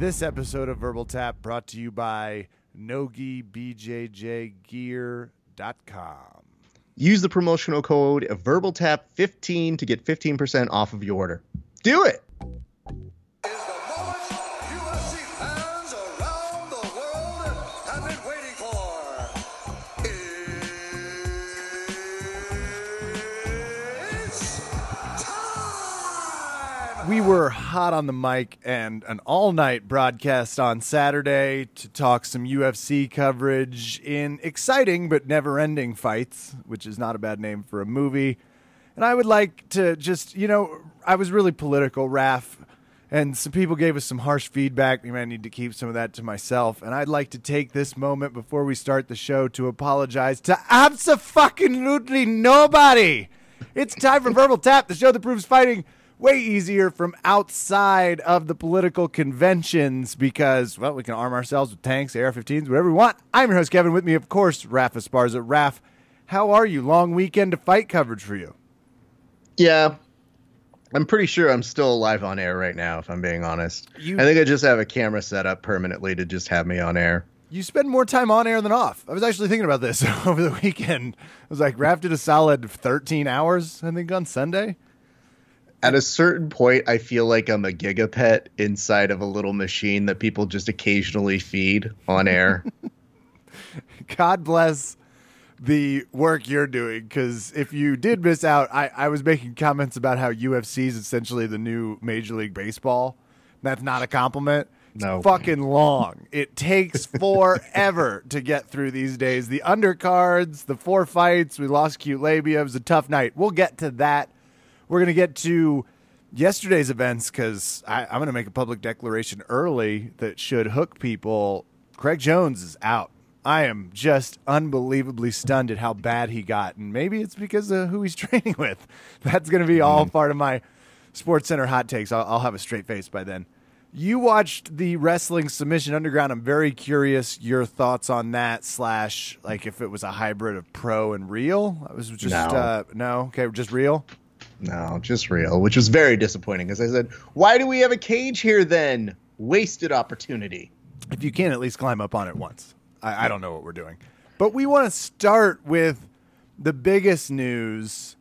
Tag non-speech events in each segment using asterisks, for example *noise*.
This episode of Verbal Tap brought to you by NogiBJJGear.com. Use the promotional code VerbalTap15 to get 15% off of your order. Do it. We were hot on the mic and an all night broadcast on Saturday to talk some UFC coverage in exciting but never ending fights, which is not a bad name for a movie. And I would like to just, you know, I was really political, Raf, and some people gave us some harsh feedback. We might need to keep some of that to myself. And I'd like to take this moment before we start the show to apologize to absolutely nobody. It's time for Verbal Tap, the show that proves fighting way easier from outside of the political conventions because, well, we can arm ourselves with tanks, AR 15s, whatever we want. I'm your host, Kevin. With me, of course, Raf Esparza. Raf, how are you? Long weekend of fight coverage for you. Yeah. I'm pretty sure I'm still alive on air right now, if I'm being honest. You- I think I just have a camera set up permanently to just have me on air. You spend more time on air than off. I was actually thinking about this *laughs* over the weekend. I was like, Raf did a solid 13 hours, I think, on Sunday. At a certain point, I feel like I'm a gigapet inside of a little machine that people just occasionally feed on air. *laughs* God bless the work you're doing because if you did miss out, I, I was making comments about how UFC is essentially the new Major League Baseball. That's not a compliment. It's No. fucking long. It takes *laughs* forever to get through these days. The undercards, the four fights, we lost cute labia. It was a tough night. We'll get to that. We're going to get to yesterday's events because I'm going to make a public declaration early that should hook people. Craig Jones is out. I am just unbelievably stunned at how bad he got. And maybe it's because of who he's *laughs* training with. That's going to be all part of my Sports Center hot takes. I'll, I'll have a straight face by then. You watched the wrestling submission underground. I'm very curious your thoughts on that. Slash, like if it was a hybrid of pro and real. I was just No. uh, no, okay, just real. No, just real, which was very disappointing because I said, why do we have a cage here then? Wasted opportunity. if you can't at least climb up on it once. I, I don't know what we're doing. But we want to start with the biggest news.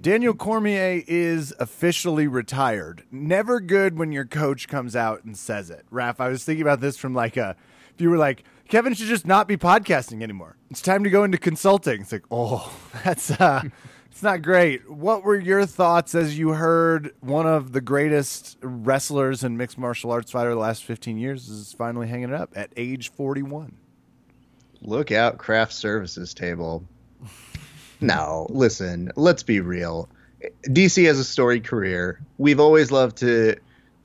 Daniel Cormier is officially retired. Never good when your coach comes out and says it. Raph, I was thinking about this from like a, if you were like, Kevin should just not be podcasting anymore. It's time to go into consulting. It's like, oh, *laughs* that's, uh, it's not great. What were your thoughts as you heard one of the greatest wrestlers and mixed martial arts fighter of the last 15 years is finally hanging it up at age 41? Look out, craft services table. No, listen, let's be real. DC has a storied career. We've always loved to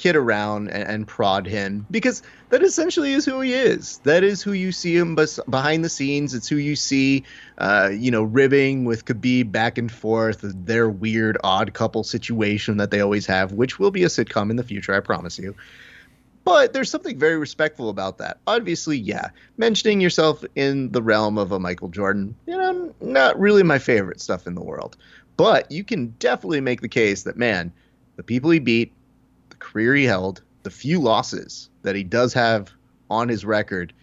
kid around and, and prod him because that essentially is who he is. That is who you see him bes- behind the scenes. It's who you see, uh, you know, ribbing with Khabib back and forth, their weird odd couple situation that they always have, which will be a sitcom in the future, I promise you. But there's something very respectful about that. Obviously, yeah, mentioning yourself in the realm of a Michael Jordan, you know, not really my favorite stuff in the world. But you can definitely make the case that, man, the people he beat, career he held, the few losses that he does have on his record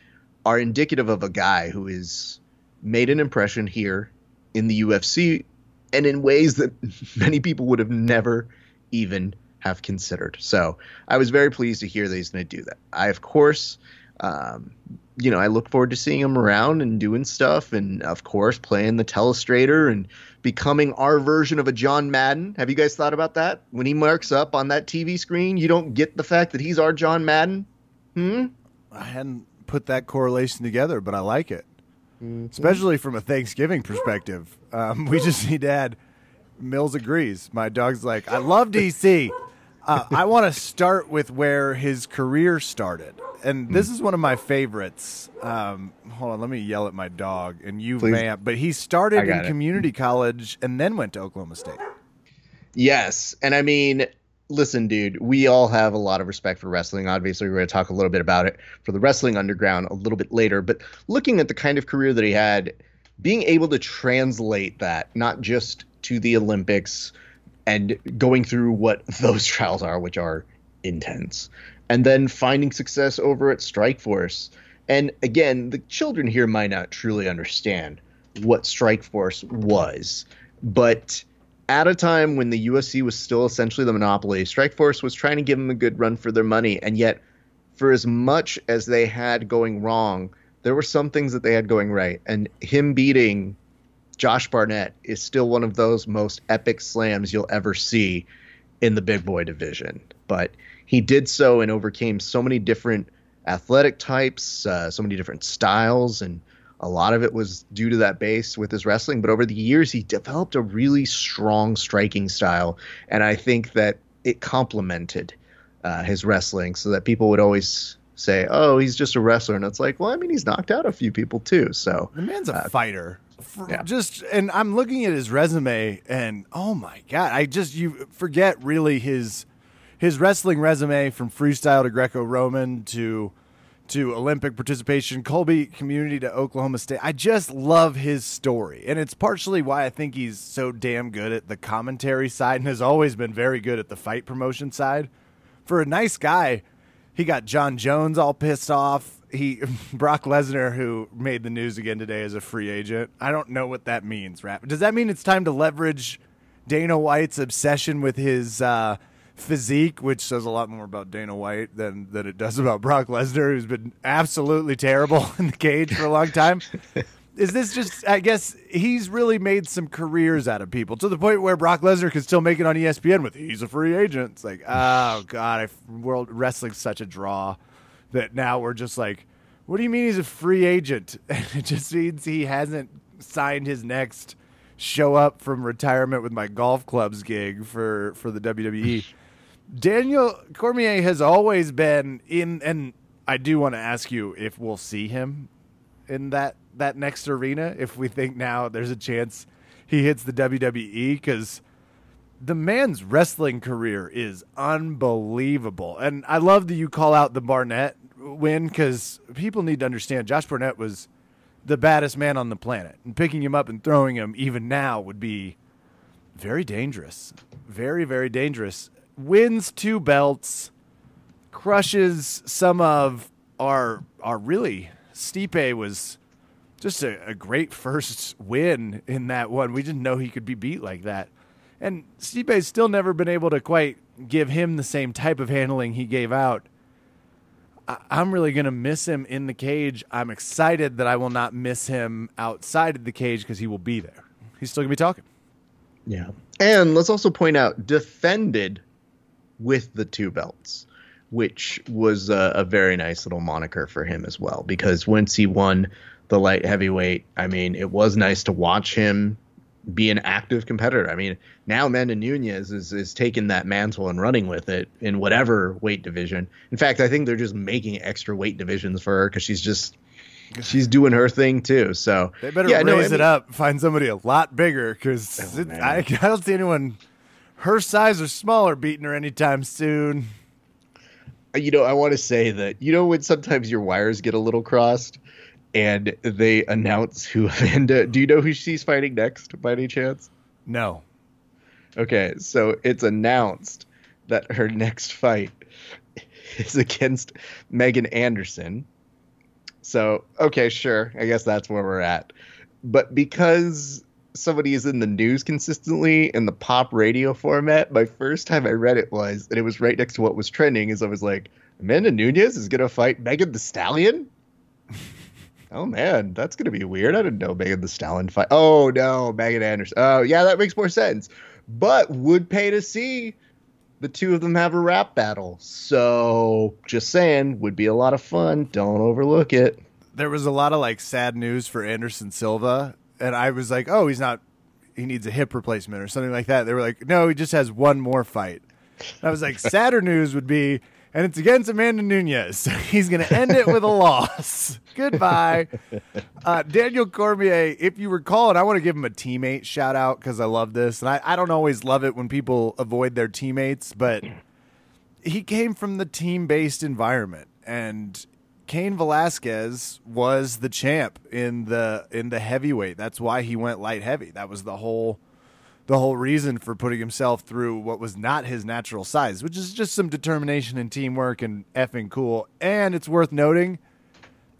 are indicative of a guy who has made an impression here in the UFC and in ways that *laughs* many people would have never even have considered. So I was very pleased to hear that he's going to do that. I, of course, um, you know, I look forward to seeing him around and doing stuff, and of course, playing the telestrator and becoming our version of a John Madden. Have you guys thought about that? When he marks up on that TV screen, you don't get the fact that he's our John Madden. Hmm. I hadn't put that correlation together, but I like it, especially from a Thanksgiving perspective. Um, we *laughs* just need to add. Mills agrees. My dog's like, I love DC. Uh, I want to start with where his career started, and this is one of my favorites. Um, hold on, let me yell at my dog, and you Please. vamp. But he started in it. community college and then went to Oklahoma State. Yes, and I mean, listen, dude, we all have a lot of respect for wrestling. Obviously, we're going to talk a little bit about it for the wrestling underground a little bit later. But looking at the kind of career that he had, being able to translate that not just to the Olympics and going through what *laughs* those trials are, which are intense. And then finding success over at Strikeforce. And again, the children here might not truly understand what Strikeforce was, but at a time when the UFC was still essentially the monopoly, Strikeforce was trying to give them a good run for their money, and yet for as much as they had going wrong, there were some things that they had going right. And him beating Josh Barnett is still one of those most epic slams you'll ever see in the big boy division. But he did so and overcame so many different athletic types, uh, so many different styles, and a lot of it was due to that base with his wrestling. But over the years, he developed a really strong striking style, and I think that it complemented uh, his wrestling, so that people would always say, "Oh, he's just a wrestler," and it's like, well, I mean, he's knocked out a few people too. So The man's a fighter. For yeah. Just and I'm looking at his resume and oh my god, I just you forget really his his wrestling resume from freestyle to Greco-Roman to to Olympic participation, Colby community to Oklahoma State. I just love his story. And it's partially why I think he's so damn good at the commentary side and has always been very good at the fight promotion side. For a nice guy, he got Jon Jones all pissed off. He *laughs* Brock Lesnar, who made the news again today as a free agent. I don't know what that means. Raf. Does that mean it's time to leverage Dana White's obsession with his uh, physique, which says a lot more about Dana White than than it does about Brock Lesnar, who's been absolutely terrible *laughs* in the cage for a long time? Is this just? I guess he's really made some careers out of people to the point where Brock Lesnar can still make it on ESPN with he's a free agent. It's like, oh god, I, world wrestling's such a draw that now we're just like, what do you mean he's a free agent? *laughs* And it just means he hasn't signed his next show up from retirement with my golf clubs gig for for the WWE. *laughs* Daniel Cormier has always been in, and I do want to ask you if we'll see him in that that next arena. If we think now there's a chance he hits the WWE, because the man's wrestling career is unbelievable, and I love that you call out the Barnett win because people need to understand Josh Barnett was the baddest man on the planet, and picking him up and throwing him even now would be very dangerous. Very, very dangerous. Wins two belts, crushes some of our our really Stipe was just a, a great first win in that one. We didn't know he could be beat like that. And Stipe's still never been able to quite give him the same type of handling he gave out. I- I'm really going to miss him in the cage. I'm excited that I will not miss him outside of the cage because he will be there. He's still going to be talking. Yeah. And let's also point out defended with the two belts, which was a, a very nice little moniker for him as well. Because once he won the light heavyweight, I mean, it was nice to watch him be an active competitor. I mean, now Amanda Nunes is, is taking that mantle and running with it in whatever weight division. In fact, I think they're just making extra weight divisions for her because she's just she's doing her thing too. So They better yeah, raise no, I it up, find somebody a lot bigger because Oh. I, I don't see anyone her size or smaller beating her anytime soon. Uh, you know, I want to say that you know when sometimes your wires get a little crossed, and they announce who *laughs* Amanda. Do you know who she's fighting next, by any chance? No. Okay, so it's announced that her next fight is against Megan Anderson. So, okay, sure. I guess that's where we're at. But because somebody is in the news consistently in the pop radio format, my first time I read it was, and it was right next to what was trending, is I was like, Amanda Nunes is going to fight Megan Thee Stallion? *laughs* oh, man, that's going to be weird. I didn't know Megan Thee Stallion fight. Oh, no, Megan Anderson. Oh, yeah, that makes more sense. But would pay to see the two of them have a rap battle. So, just saying, would be a lot of fun. Don't overlook it. There was a lot of like sad news for Anderson Silva, and I was like, oh, he's not. He needs a hip replacement or something like that. They were like, no, he just has one more fight. And I was like, *laughs* sadder news would be, and it's against Amanda Nunes. So he's going to end it with a loss. *laughs* Goodbye. Uh, Daniel Cormier, if you recall, and I want to give him a teammate shout out because I love this. And I, I don't always love it when people avoid their teammates, but he came from the team based environment. And Cain Velasquez was the champ in the in the heavyweight. That's why he went light heavy. That was the whole the whole reason for putting himself through what was not his natural size, which is just some determination and teamwork and effing cool. And it's worth noting,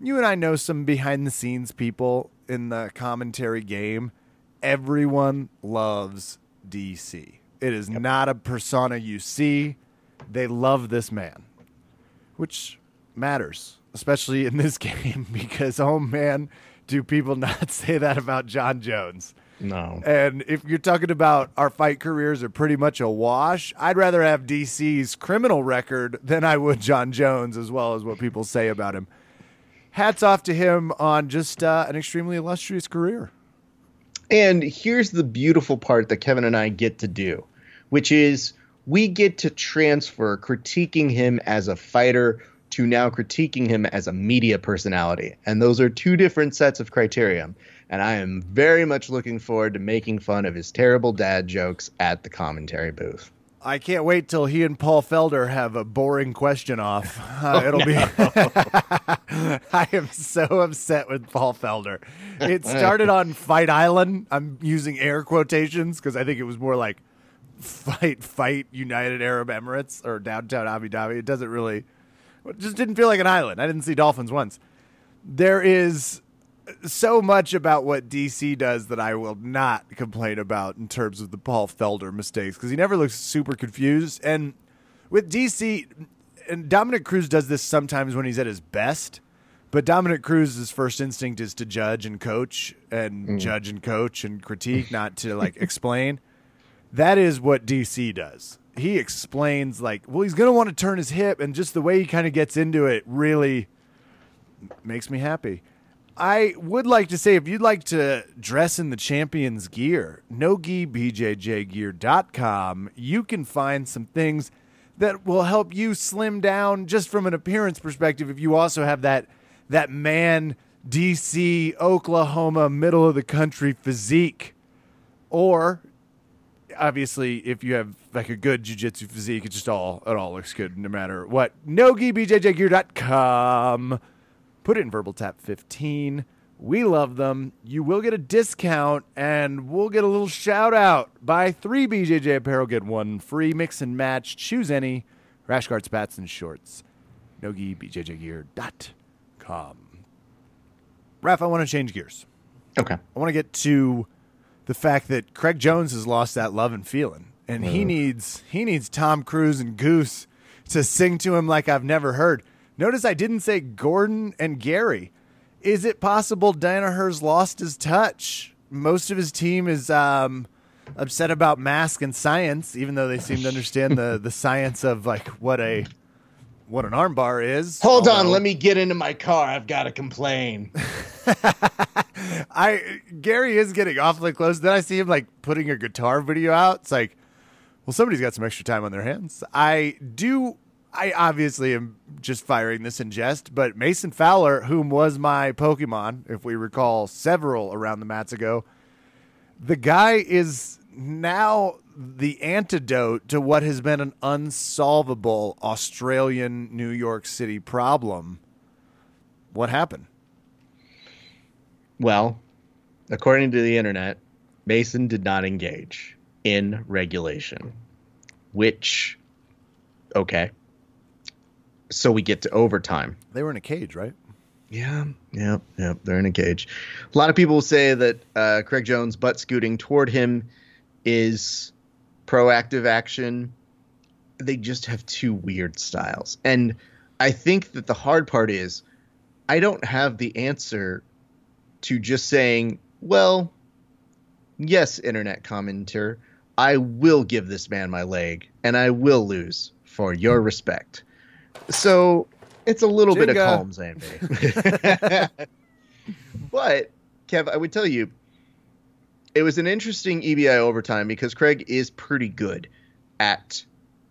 you and I know some behind the scenes people in the commentary game. Everyone loves DC. It is not a persona you see. They love this man, which matters, especially in this *laughs* game, because oh man, do people *laughs* not say that about Jon Jones? No. And if you're talking about our fight careers are pretty much a wash, I'd rather have DC's criminal record than I would Jon Jones, as well as what people say about him. Hats off to him on just uh, an extremely illustrious career. And here's the beautiful part that Kevin and I get to do, which is we get to transfer critiquing him as a fighter to now critiquing him as a media personality. And those are two different sets of criteria. And I am very much looking forward to making fun of his terrible dad jokes at the commentary booth. I can't wait till he and Paul Felder have a boring question off. *laughs* Uh, it'll be. *laughs* I am so upset with Paul Felder. It *laughs* started on Fight Island. I'm using air quotations because I think it was more like fight, fight United Arab Emirates or downtown Abu Dhabi. It doesn't really. It just didn't feel like an island. I didn't see dolphins once. There is so much about what DC does that I will not complain about in terms of the Paul Felder mistakes because he never looks super confused. And with DC, and Dominick Cruz does this sometimes when he's at his best, but Dominick Cruz's first instinct is to judge and coach and mm. judge and coach and critique, not to like *laughs* explain. That is what DC does. He explains like, well, he's to want to turn his hip, and just the way he kind of gets into it really makes me happy. I would like to say if you'd like to dress in the champion's gear, nogibjjgear.com, you can find some things that will help you slim down just from an appearance perspective if you also have that that man DC Oklahoma middle of the country physique or obviously if you have like a good jiu-jitsu physique it just all it all looks good no matter what. Nogibjjgear.com put it in verbal tap 15 we love them. You will get a discount and we'll get a little shout out. Buy three bjj apparel get one free. Mix and match. Choose any. Rash guard spats and shorts. Nogibjjgear.com Raph, I want to change gears. Okay. I want to get to the fact that Craig Jones has lost that love and feeling, and he needs he needs Tom Cruise and Goose to sing to him like I've never heard. Notice I didn't say Gordon and Gary. Is it possible Danaher's lost his touch? Most of his team is um, upset about mask and science, even though they seem to understand the the science of like what a what an armbar is. Hold on, let me get into my car. I've got to complain. *laughs* I Gary is getting awfully close. Then I see him like putting a guitar video out. It's like, well, somebody's got some extra time on their hands. I do. I obviously am just firing this in jest, but Mason Fowler, whom was my Pokemon, if we recall several around the mats ago, the guy is now the antidote to what has been an unsolvable Australian New York City problem. What happened? Well, according to the internet, Mason did not engage in regulation, which, okay. So we get to overtime. They were in a cage, right? Yeah, yeah, yeah. They're in a cage. A lot of people say that uh, Craig Jones butt scooting toward him is proactive action. They just have two weird styles. And I think that the hard part is I don't have the answer to just saying, well, yes, internet commenter, I will give this man my leg and I will lose for your respect. So it's a little bit of Jenga. calm, Zandy. *laughs* but, Kev, I would tell you, it was an interesting EBI overtime because Craig is pretty good at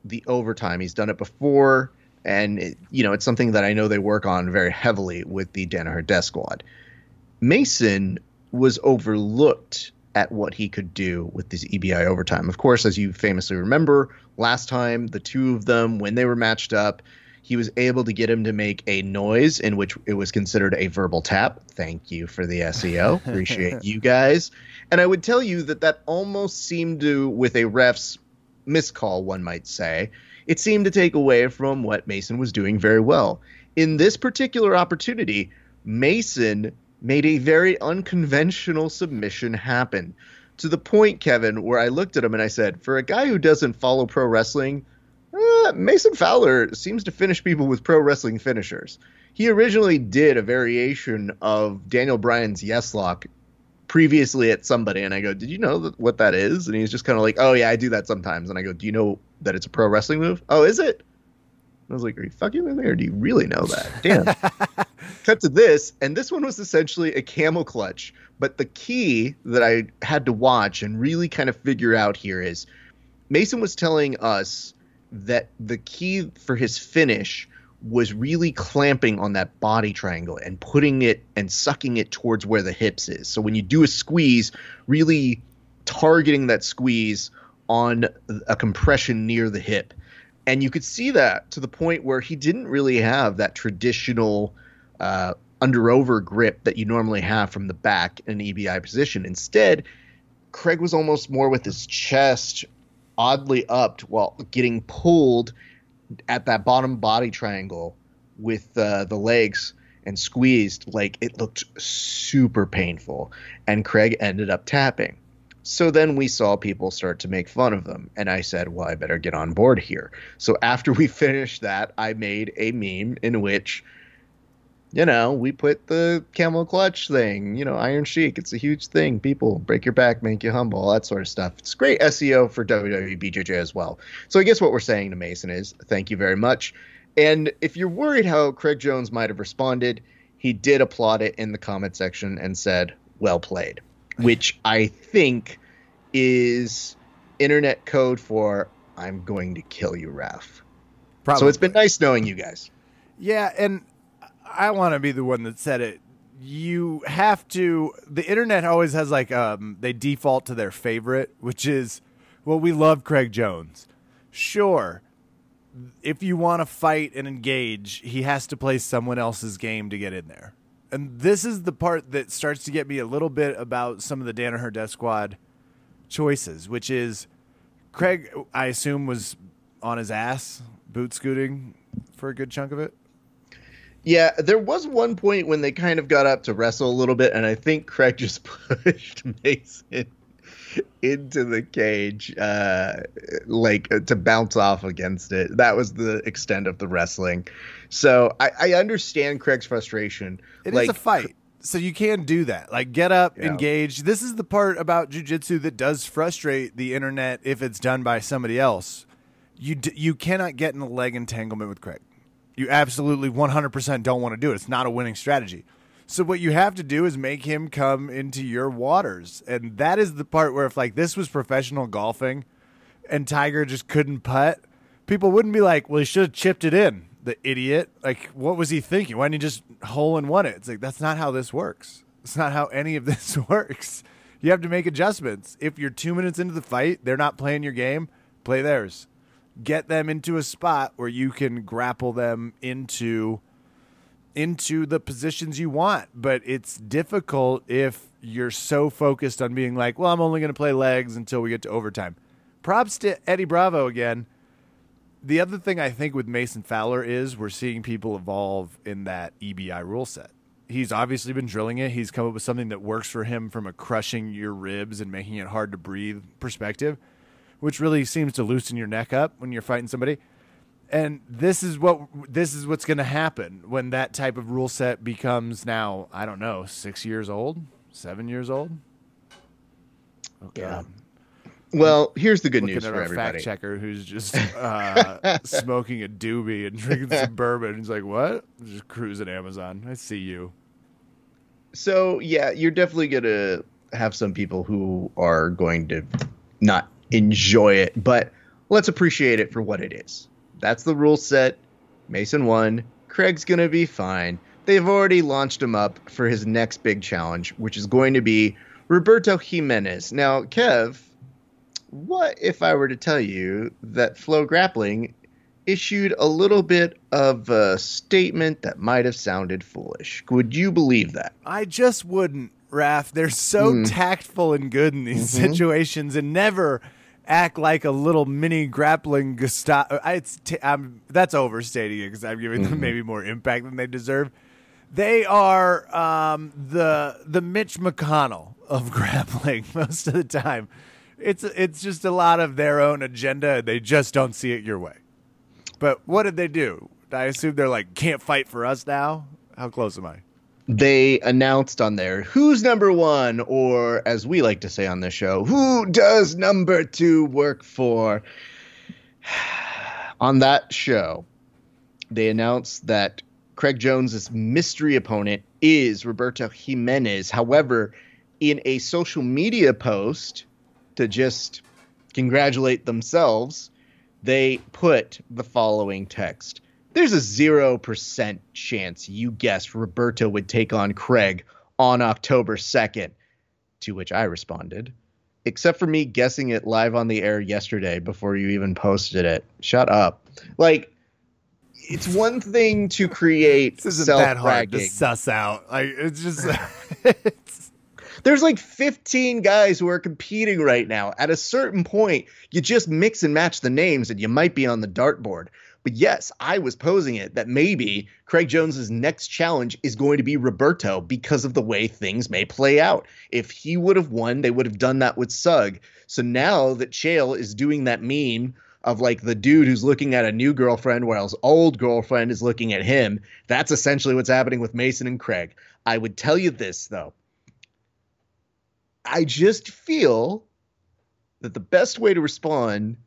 the overtime. He's done it before, and it, you know it's something that I know they work on very heavily with the Danaher Death Squad. Mason was overlooked at what he could do with this EBI overtime. Of course, as you famously remember, last time the two of them when they were matched up, He was able to get him to make a noise in which it was considered a verbal tap. Thank you for the SEO. *laughs* Appreciate you guys. And I would tell you that that almost seemed to, with a ref's miscall, one might say, it seemed to take away from what Mason was doing very well. In this particular opportunity, Mason made a very unconventional submission happen to the point, Kevin, where I looked at him and I said, for a guy who doesn't follow pro wrestling, uh, Mason Fowler seems to finish people with pro wrestling finishers. He originally did a variation of Daniel Bryan's Yes Lock previously at somebody, and I go, "Did you know that, what that is?" And he's just kind of like, "Oh yeah, I do that sometimes." And I go, "Do you know that it's a pro wrestling move?" "Oh, is it?" I was like, "Are you fucking with me, or do you really know that?" *laughs* Damn. Cut to this, and this one was essentially a camel clutch. But the key that I had to watch and really kind of figure out here is Mason was telling us that the key for his finish was really clamping on that body triangle and putting it and sucking it towards where the hips is. So when you do a squeeze, really targeting that squeeze on a compression near the hip. And you could see that to the point where he didn't really have that traditional uh, under over grip that you normally have from the back in an EBI position. Instead, Craig was almost more with his chest oddly upped while getting pulled at that bottom body triangle with uh, the legs and squeezed like it looked super painful and craig ended up tapping so then we saw people start to make fun of them and i said well i better get on board here so after we *laughs* finished that i made a meme in which you know, we put the camel clutch thing, you know, Iron Sheik. It's a huge thing. People break your back, make you humble, all that sort of stuff. It's great SEO for WWE BJJ as well. So I guess what we're saying to Mason is thank you very much. And if you're worried how Craig Jones might have responded, he did applaud it in the comment section and said, well played, which I think is internet code for I'm going to kill you, Raf. So it's been nice knowing you guys. Yeah, and I want to be the one that said it. You have to. The internet always has like um, they default to their favorite, which is, well, we love Craig Jones. Sure, if you want to fight and engage, he has to play someone else's game to get in there. And this is the part that starts to get me a little bit about some of the Danaher Death Squad choices, which is Craig, I assume, was on his ass boot scooting for a good chunk of it. Yeah, there was one point when they kind of got up to wrestle a little bit, and I think Craig just *laughs* pushed Mason into the cage, uh, like uh, to bounce off against it. That was the extent of the wrestling. So I, I understand Craig's frustration. It is like, a fight. So you can do that. Like get up, Yeah. engage. This is the part about jujitsu that does frustrate the internet if it's done by somebody else. You d- you cannot get in a leg entanglement with Craig. You absolutely 100% don't want to do it. It's not a winning strategy. So what you have to do is make him come into your waters. And that is the part where if like this was professional golfing and Tiger just couldn't putt, people wouldn't be like, "Well, he should have chipped it in." The idiot. Like what was he thinking? Why didn't he just hole and one it? It's like that's not how this works. It's not how any of *laughs* this works. You have to make adjustments. If you're 2 minutes into the fight, they're not playing your game, play theirs get them into a spot where you can grapple them into into the positions you want but it's difficult if you're so focused on being like well i'm only going to play legs until we get to overtime. Props to eddie bravo again. The other thing i think with mason fowler is we're seeing people evolve in that ebi rule set. He's obviously been drilling it. He's come up with something that works for him from a crushing your ribs and making it hard to breathe perspective which really seems to loosen your neck up when you're fighting somebody. And this is what this is what's going to happen when that type of rule set becomes now, I don't know, 6 years old, 7 years old. Oh, Yeah. Well, here's the good Looking news for our everybody. fact checker who's just uh, *laughs* smoking a doobie and drinking some bourbon. He's like, "What? Just cruising Amazon. I see you." So yeah, you're definitely gonna have some people who are going to not enjoy it, but let's appreciate it for what it is. That's the rule set. Mason won. Craig's gonna be fine. They've already launched him up for his next big challenge, which is going to be Roberto Jimenez. Now, Kev, what if I were to tell you that Flow Grappling issued a little bit of a statement that might have sounded foolish. Would you believe that? I just wouldn't, Raph. They're so Hmm. tactful and good in these Mm-hmm. situations and never act like a little mini grappling Gestapo. It's t- I'm, that's overstating it because I'm giving Mm-hmm. them maybe more impact than they deserve. They are um, the the Mitch McConnell of *laughs* grappling most of the time. It's it's just a lot of their own agenda. They just don't see it your way. But what did they do? I assume they're like, can't fight for us now. How close am I? They announced on there who's number one, or as we like to say on this show, who does number two work for? *sighs* on that show, they announced that Craig Jones's mystery opponent is Roberto Jimenez. However, in a social media post to just congratulate themselves, they put the following text. There's a 0% chance you guessed Roberto would take on Craig on October 2nd. To which I responded, except for me guessing it live on the air yesterday before you even posted it. Shut up. Like, it's one thing to create This isn't that hard to suss out. Like it's just it's, *laughs* *laughs* There's like 15 guys who are competing right now. At a certain point, you just mix and match the names and you might be on the dartboard. But yes, I was posing it that maybe Craig Jones's next challenge is going to be Roberto because of the way things may play out. If he would have won, they would have done that with Sug. So now that Chael is doing that meme of like the dude who's looking at a new girlfriend while his old girlfriend is looking at him, that's essentially what's happening with Mason and Craig. I would tell you this though. I just feel that the best way to respond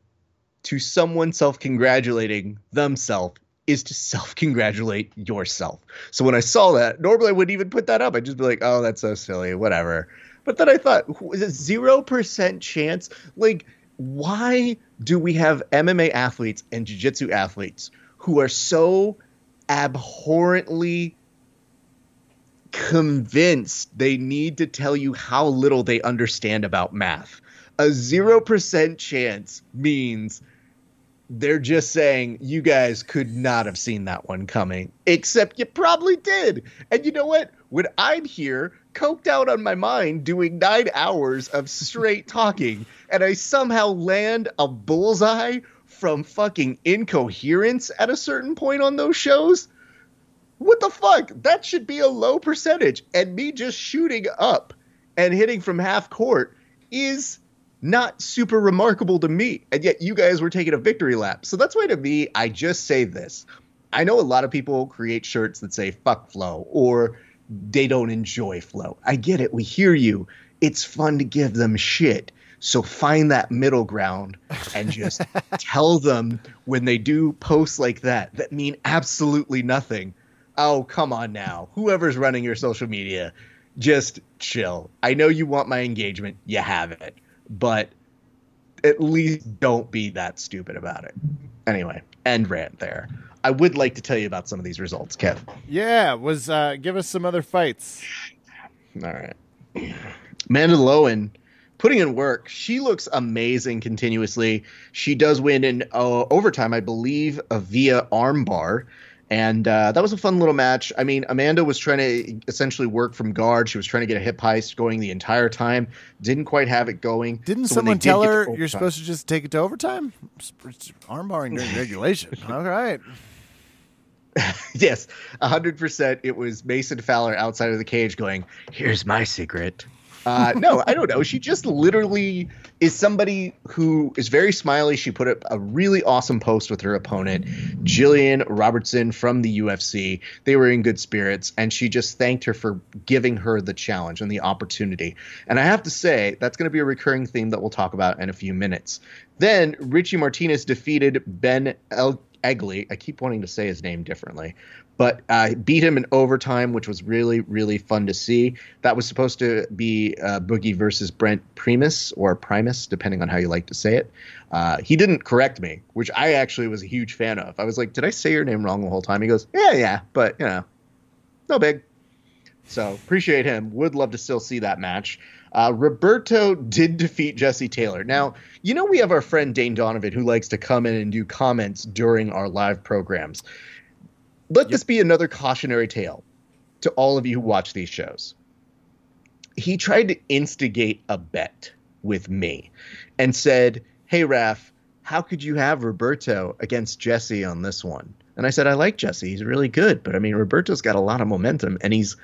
to someone self congratulating themselves is to self congratulate yourself. So when I saw that, normally I wouldn't even put that up. I'd just be like, oh, that's so silly, whatever. But then I thought, was it 0% chance? Like, why do we have MMA athletes and jiu jitsu athletes who are so abhorrently convinced they need to tell you how little they understand about math. A 0% chance means they're just saying you guys could not have seen that one coming, except you probably did. And you know what? When I'm here, coked out on my mind, doing nine hours of straight talking, and I somehow land a bullseye from fucking incoherence at a certain point on those shows, what the fuck? That should be a low percentage. And me just shooting up and hitting from half court is not super remarkable to me. And yet you guys were taking a victory lap. So that's why to me, I just say this. I know a lot of people create shirts that say fuck flow or they don't enjoy flow. I get it. We hear you. It's fun to give them shit. So find that middle ground and just *laughs* tell them when they do posts like that that mean absolutely nothing. Oh, come on now. Whoever's running your social media, just chill. I know you want my engagement. You have it. But at least don't be that stupid about it. Anyway, end rant there. I would like to tell you about some of these results, Kev. yeah. Was uh, give us some other fights. All right. Amanda Loewen putting in work. She looks amazing continuously. She does win in uh, overtime, I believe, uh, via armbar. And uh, that was a fun little match. I mean, Amanda was trying to essentially work from guard. She was trying to get a hip heist going the entire time. Didn't quite have it going. Didn't So someone tell to her you're supposed to just take it to overtime? Armbarring during *laughs* regulation. All right. *laughs* yes, hundred percent. It was Mason Fowler outside of the cage going, "Here's my secret." Uh, no, I don't know. She just literally is somebody who is very smiley. She put up a really awesome post with her opponent, Gillian Robertson from the UFC. They were in good spirits, and she just thanked her for giving her the challenge and the opportunity. And I have to say, that's going to be a recurring theme that we'll talk about in a few minutes. Then Richie Martinez defeated Ben El- Egley. I keep wanting to say his name differently, but uh, beat him in overtime, which was really, really fun to see. That was supposed to be uh, Boogie versus Brent Primus or Primus, depending on how you like to say it. Uh, he didn't correct me, which I actually was a huge fan of. I was like, "Did I say your name wrong the whole time?" He goes, "Yeah, yeah, but you know, no big." So appreciate him. Would love to still see that match. Uh, Roberto did defeat Jesse Taylor. Now, you know, we have our friend Dane Donovan who likes to come in and do comments during our live programs. Let this be another cautionary tale to all of you who watch these shows. He tried to instigate a bet with me and said, Hey, Raf, how could you have Roberto against Jesse on this one? And I said, I like Jesse. He's really good. But I mean, Roberto's got a lot of momentum and he's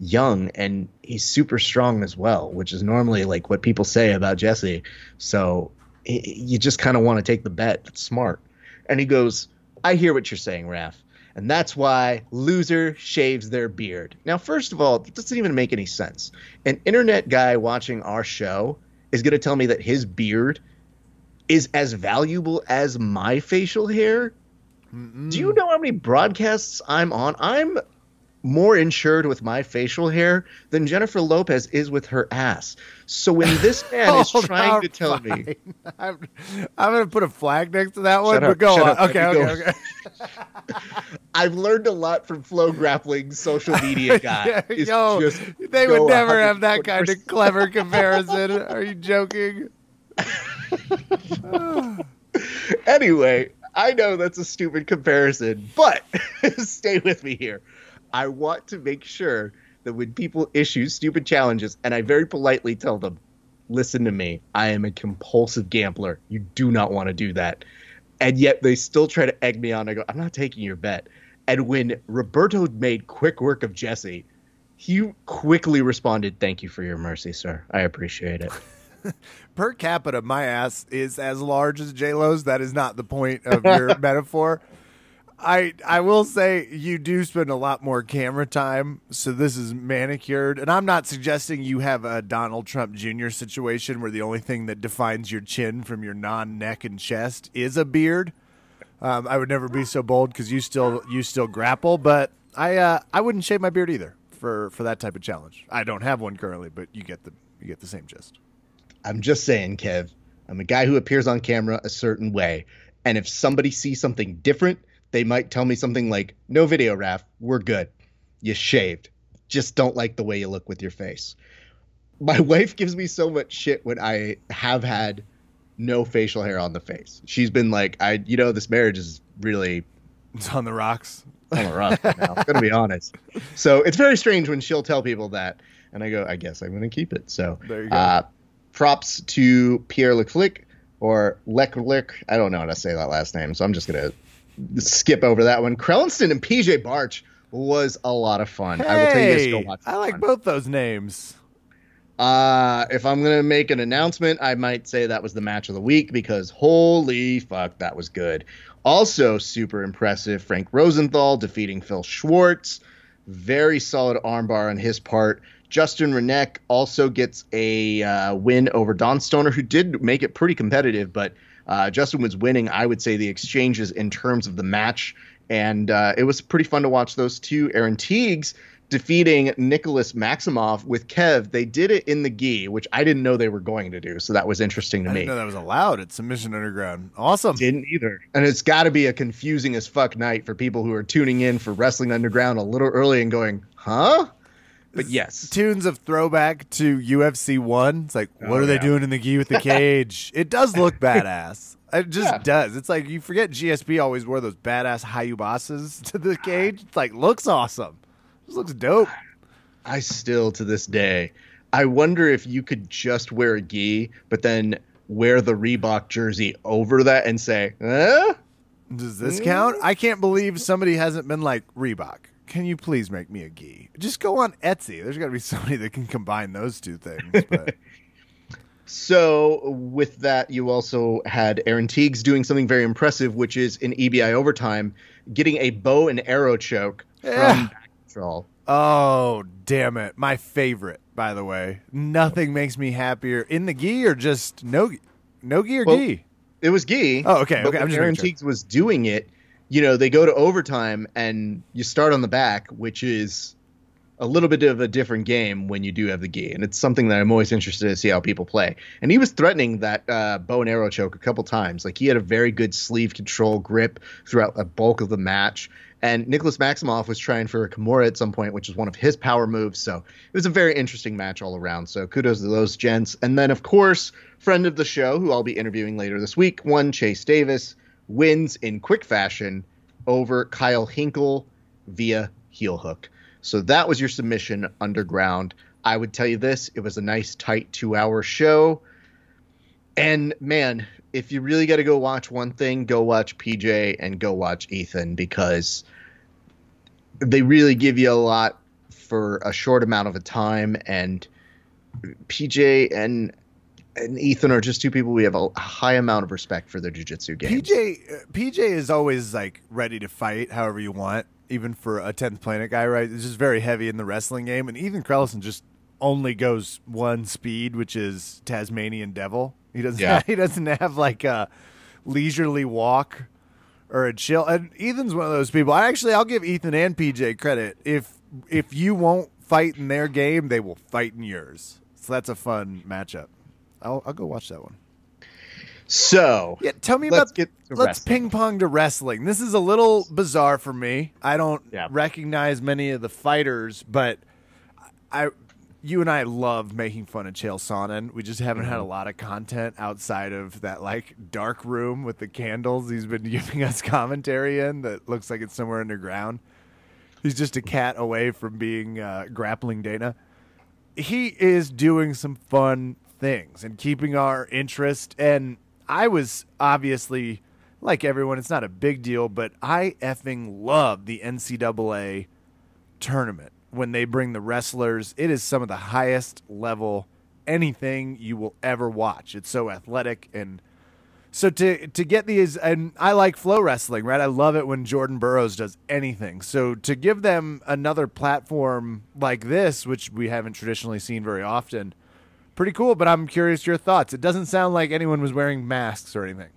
young and he's super strong as well, which is normally like what people say about Jesse. So you just kind of want to take the bet. That's smart. And he goes, I hear what you're saying, Raf. And that's why loser shaves their beard. Now, first of all, it doesn't even make any sense. An internet guy watching our show is going to tell me that his beard is as valuable as my facial hair. Do you know how many broadcasts I'm on? I'm more insured with my facial hair than Jennifer Lopez is with her ass. So when this *laughs* man is trying to tell me. *laughs* I'm, I'm going to put a flag next to that one, Shut but up, go on. up, okay, okay, okay. *laughs* I've learned a lot from Flow Grappling social media guy. Yo, just they would never have that kind of clever comparison. Are you joking? anyway, I know that's a stupid comparison, but stay with me here. I want to make sure that when people issue stupid challenges, and I very politely tell them, listen to me, I am a compulsive gambler. You do not want to do that. And yet they still try to egg me on. I go, I'm not taking your bet. And when Roberto made quick work of Jesse, he quickly responded, Thank you for your mercy, sir. I appreciate it. *laughs* Per capita, my ass is as large as J Lo's. That is not the point of your *laughs* metaphor. I I will say you do spend a lot more camera time, so this is manicured. And I'm not suggesting you have a Donald Trump Jr. situation where the only thing that defines your chin from your non neck and chest is a beard. Um, I would never be so bold because you still you still grapple, but I uh, I wouldn't shave my beard either for for that type of challenge. I don't have one currently, but you get the you get the same gist. I'm just saying, Kev, I'm a guy who appears on camera a certain way. And if somebody sees something different, they might tell me something like, no video, Raf, we're good. You shaved. Just don't like the way you look with your face. My *laughs* wife gives me so much shit when I have had no facial hair on the face. She's been like, I, you know, this marriage is really It's on the rocks. on the rough right now. *laughs* I'm gonna be honest. So it's very strange when she'll tell people that, and I go, I guess I'm gonna keep it. So There you go. Uh, props to Pierre Leclerc or Leclerc. I don't know how to say that last name, so I'm just gonna skip over that one. Crelinsten and PJ Barch was a lot of fun. I will tell you guys go Hey, watch. I like one. both those names. Uh, if I'm gonna make an announcement, I might say that was the match of the week because holy fuck, that was good. Also, super impressive. Frank Rosenthal defeating Phil Schwartz. Very solid armbar on his part. Justin Renek also gets a uh, win over Don Stoner, who did make it pretty competitive, but uh, Justin was winning, I would say, the exchanges in terms of the match. And uh, it was pretty fun to watch those two. Aaron Teagues defeating Nicholas Maximov with Kev. They did it in the gi, which I didn't know they were going to do. So that was interesting to I me. didn't know that was allowed at Submission Underground. Awesome. Didn't either. And it's got to be a confusing as fuck night for people who are tuning in for Wrestling Underground a little early and going, huh? But yes. Tunes of throwback to UFC one. It's like, what Oh, are they doing in the gi with the cage? *laughs* it does look badass. It just Yeah. does. It's like you forget GSP always wore those badass Hayabusas *laughs* to the cage. It's like looks awesome. This looks dope. I still, to this day, I wonder if you could just wear a gi, but then wear the Reebok jersey over that and say, huh? Does this count? I can't believe somebody hasn't been like Reebok. Can you please make me a gi? Just go on Etsy. There's got to be somebody that can combine those two things. *laughs* But So with that, you also had Aaron Teagues doing something very impressive, which is in EBI overtime, getting a bow and arrow choke Yeah. from back control. oh damn it, my favorite. By the way, nothing makes me happier in the gi or just no, gi- no gi or Well, gi. It was gi. Oh, okay, But okay, I'm when just Aaron sure. Teagues was doing it, you know, they go to overtime and you start on the back, which is a little bit of a different game when you do have the gi, and it's something that I'm always interested to see how people play. And he was threatening that uh, bow and arrow choke a couple times. Like he had a very good sleeve control grip throughout the bulk of the match, And Nicholas Maximov was trying for a Kimura at some point, which is one of his power moves. So it was a very interesting match all around. So kudos to those gents. And then, of course, friend of the show, who I'll be interviewing later this week, one Chase Davis, wins in quick fashion over Kyle Hinkle via heel hook. So that was your submission, Underground. I would tell you this it was a nice, tight two hour show. And man, if you really got to go watch one thing, go watch PJ and go watch Ethan because they really give you a lot for a short amount of a time. And PJ and and Ethan are just two people we have a high amount of respect for their jujitsu games. PJ uh, PJ is always like ready to fight however you want, even for a tenth planet guy, right? It's just very heavy in the wrestling game, and Ethan Crelinsten just only goes one speed, which is Tasmanian Devil. He doesn't Yeah. *laughs* he doesn't have like a leisurely walk or a chill. And Ethan's one of those people. I actually I'll give Ethan and PJ credit. If if you won't fight in their game, they will fight in yours. So that's a fun matchup. I'll I'll go watch that one. So Yeah, tell me Let's about get let's wrestling. ping pong to wrestling. This is a little bizarre for me. I don't Yeah. recognize many of the fighters, but I you and I love making fun of Chael Sonnen. We just haven't had a lot of content outside of that like dark room with the candles he's been *laughs* giving us commentary in that looks like it's somewhere underground. He's just a cat away from being uh, grappling Dana he is doing some fun things and keeping our interest. And I was obviously, like everyone, it's not a big deal, but I effing love the NCAA tournament when they bring the wrestlers. It is some of the highest level anything you will ever watch. It's so athletic and so to to get these and I like flow wrestling, right? I love it when Jordan Burroughs does anything. So to give them another platform like this, which we haven't traditionally seen very often, pretty cool, but I'm curious your thoughts. It doesn't sound like anyone was wearing masks or anything.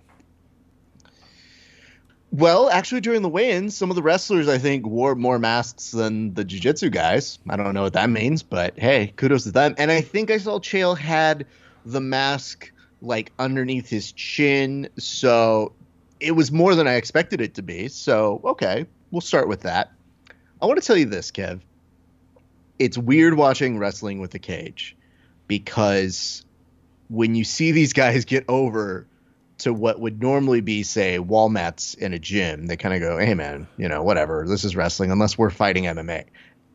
Well, actually, during the weigh-ins, some of the wrestlers I think wore more masks than the jiu-jitsu guys. I don't know what that means, but hey, kudos to them. And I think I saw Chael had the mask like underneath his chin, so it was more than I expected it to be. So okay, we'll start with that. I want to tell you this, Kev. It's weird watching wrestling with a cage because when you see these guys get over to what would normally be, say, wall mats in a gym, they kind of go, hey, man, you know, whatever. This is wrestling unless we're fighting MMA.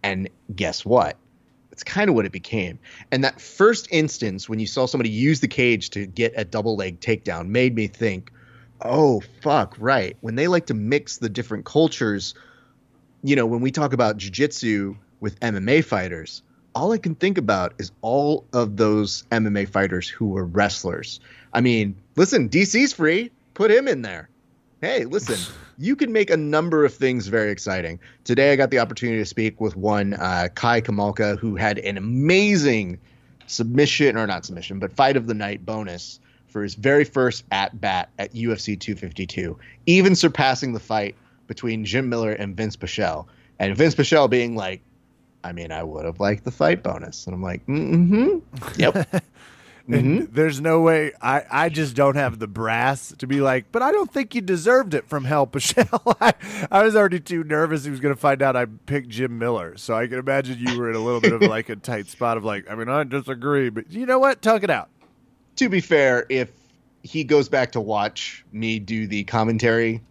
And guess what? It's kind of what it became. And that first instance when you saw somebody use the cage to get a double leg takedown made me think, oh, fuck, right. When they like to mix the different cultures, you know, when we talk about jujitsu with MMA fighters, all I can think about is all of those MMA fighters who were wrestlers. I mean, listen, DC's free. Put him in there. Hey, listen, *laughs* you can make a number of things very exciting. Today, I got the opportunity to speak with one, uh, Kai Kamaka, who had an amazing submission, or not submission, but fight of the night bonus for his very first at bat at UFC 252, even surpassing the fight between Jim Miller and Vince Pichel. And Vince Pichel being like, I mean, I would have liked the fight bonus. And I'm like, mm hmm. Yep. *laughs* And there's no way I, I just don't have the brass to be like, but I don't think you deserved it from Hell Pichel. *laughs* I, I was already too nervous he was going to find out I picked Jim Miller. So I can imagine you were in a little bit of *laughs* like a tight spot of like, I mean, I disagree, but you know what? Talk it out. to be fair, if he goes back to watch me do the commentary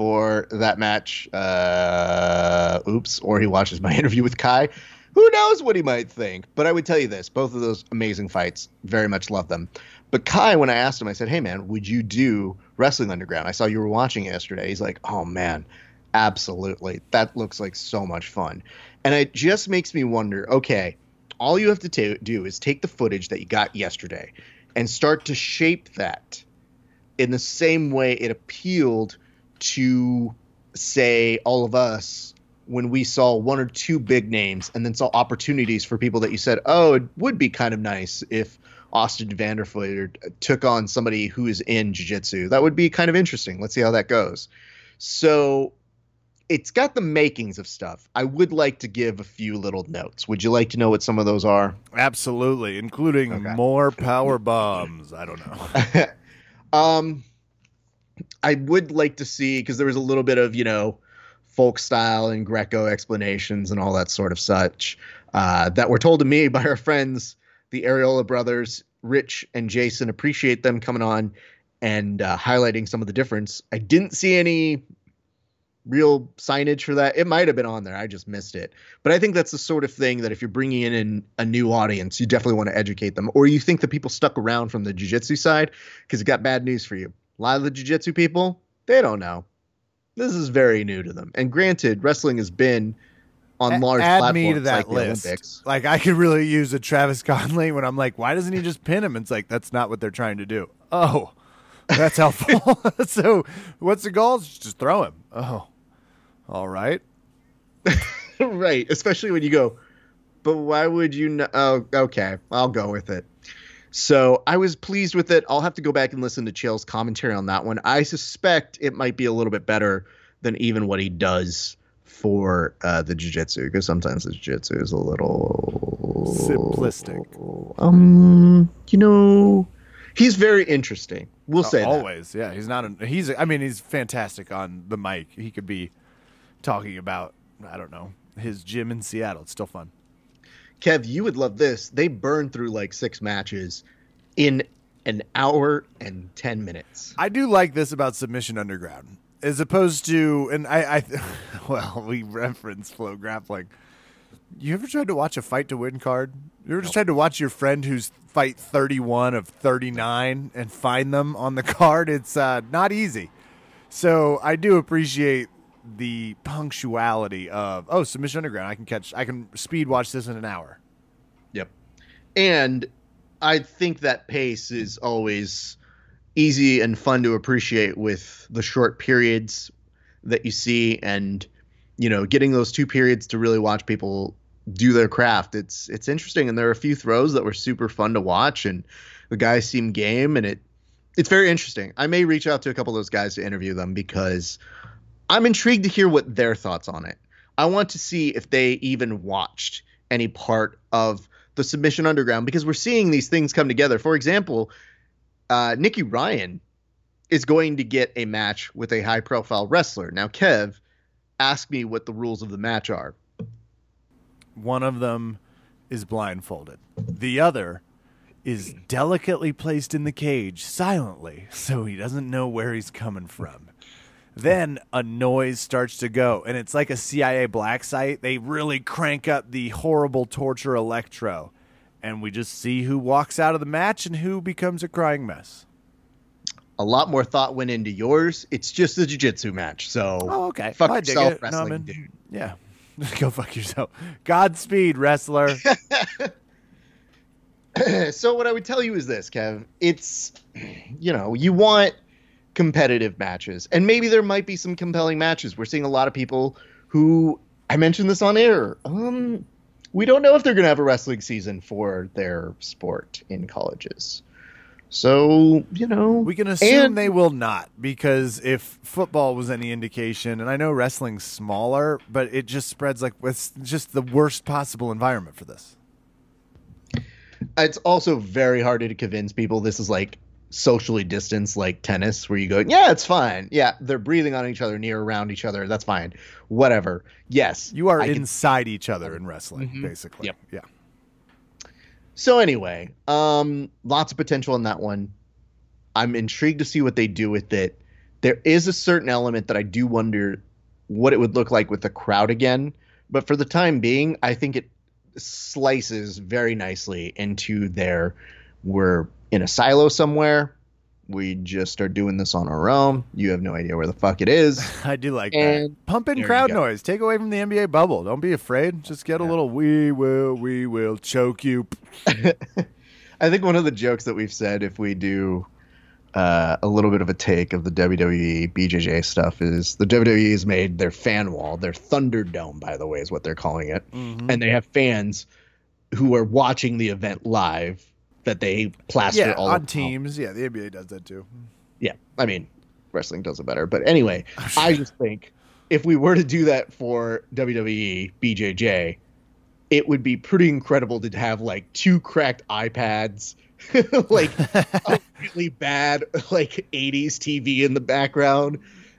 for that match, uh, oops, or he watches my *laughs* interview with Kai, who knows what he might think. But I would tell you this both of those amazing fights, very much love them. But Kai, when I asked him, I said, hey, man, would you do Wrestling Underground? I saw you were watching it yesterday. He's like, oh, man, absolutely. That looks like so much fun. And it just makes me wonder okay, all you have to ta- do is take the footage that you got yesterday and start to shape that in the same way it appealed to say all of us when we saw one or two big names and then saw opportunities for people that you said oh it would be kind of nice if austin vanderford took on somebody who is in jiu-jitsu that would be kind of interesting let's see how that goes so it's got the makings of stuff i would like to give a few little notes would you like to know what some of those are Absolutely, including Okay. more power bombs. I don't know. *laughs* um, I would like to see because there was a little bit of you know folk style and Greco explanations and all that sort of such uh, that were told to me *laughs* by our friends, the Areola brothers, Rich and Jason. Appreciate them coming on and uh, highlighting some of the difference. I didn't see any real signage for that. It might have been on there. I just missed it. But I think that's the sort of thing that if you're bringing in an, a new audience, you definitely want to educate them. Or you think the people stuck around from the jiu-jitsu side because it got bad news for you. A lot of the jiu-jitsu people, they don't know. This is very new to them. And granted, wrestling has been on A- large add platforms me to that like the list. Olympics. Like I could really use a Travis Conley when I'm like, why doesn't he just pin him? It's like that's not what they're trying to do. Oh, that's helpful. *laughs* *laughs* so what's the goal? Just throw him. Oh, all right. *laughs* right, especially when you go, but why would you know? Oh, okay, I'll go with it. So I was pleased with it. I'll have to go back and listen to Chael's commentary on that one. I suspect it might be a little bit better than even what he does for uh, the jiu-jitsu because sometimes the jiu-jitsu is a little Simplistic. Um, you know, he's very interesting. We'll say that. always. Yeah, he's not. A, he's. I mean, he's fantastic on the mic. He could be talking about I don't know his gym in Seattle. It's still fun. Kev, you would love this. They burned through like six matches in an hour and 10 minutes. I do like this about Submission Underground, as opposed to, and I, I *laughs* well, we reference flow grappling. You ever tried to watch a fight to win card? You ever just tried to watch your friend who's fight 31 of 39 and find them on the *laughs* card? It's uh, not easy. So I do appreciate the punctuality of, oh, Submission Underground. I can catch, I can speed watch this in an hour. Yep. And I think that pace is always easy and fun to appreciate with the short periods that you see and you know getting those two periods to really watch people do their craft it's it's interesting and there are a few throws that were super fun to watch and the guys seem game and it it's very interesting i may reach out to a couple of those guys to interview them because i'm intrigued to hear what their thoughts on it i want to see if they even watched any part of the submission underground because we're seeing these things come together for example uh, nikki ryan is going to get a match with a high profile wrestler now kev ask me what the rules of the match are One of them is blindfolded. The other is delicately placed in the cage silently so he doesn't know where he's coming from. Then a noise starts to go, and it's like a CIA black site. They really crank up the horrible torture electro, and we just see who walks out of the match and who becomes a crying mess. a lot more thought went into yours it's just a jiu-jitsu match so Oh, okay. fuck I yourself it. No, wrestling man. dude Yeah. *laughs* Go fuck yourself. Godspeed, wrestler. *laughs* so what I would tell you is this, Kev. It's you know, you want competitive matches. And maybe there might be some compelling matches. We're seeing a lot of people who I mentioned this on air. Um we don't know if they're going to have a wrestling season for their sport in colleges. So, you know, We can assume and- they will not because if football was any indication, and I know wrestling's smaller, but it just spreads like it's just the worst possible environment for this. it's also very hard to convince people this is like socially distanced like tennis where you go yeah it's fine yeah they're breathing on each other near around each other that's fine whatever yes You are I can- inside each other in wrestling, Mhm. basically. Yep. Yeah. so anyway um lots of potential in that one i'm intrigued to see what they do with it there is a certain element that i do wonder what it would look like with the crowd again but for the time being i think it slices very nicely into their we're in a silo somewhere we just are doing this on our own you have no idea where the fuck it is *laughs* I do like And that. Pump in crowd noise. Take away from the NBA bubble. Don't be afraid. Just get a little we will, we will choke you. *laughs* *laughs* I think one of the jokes that we've said if we do uh, a little bit of a take of the WWE BJJ stuff is the WWE has made their fan wall, their Thunderdome, by the way, is what they're calling it, Mhm. and they have fans who are watching the event live that they plaster Yeah, all on teams. Yeah, the NBA does that too. Yeah, I mean, wrestling does it better, but anyway, *laughs* I just think if we were to do that for WWE BJJ, it would be pretty incredible to have like two cracked iPads, *laughs* like *laughs* a really bad like 80s TV in the background,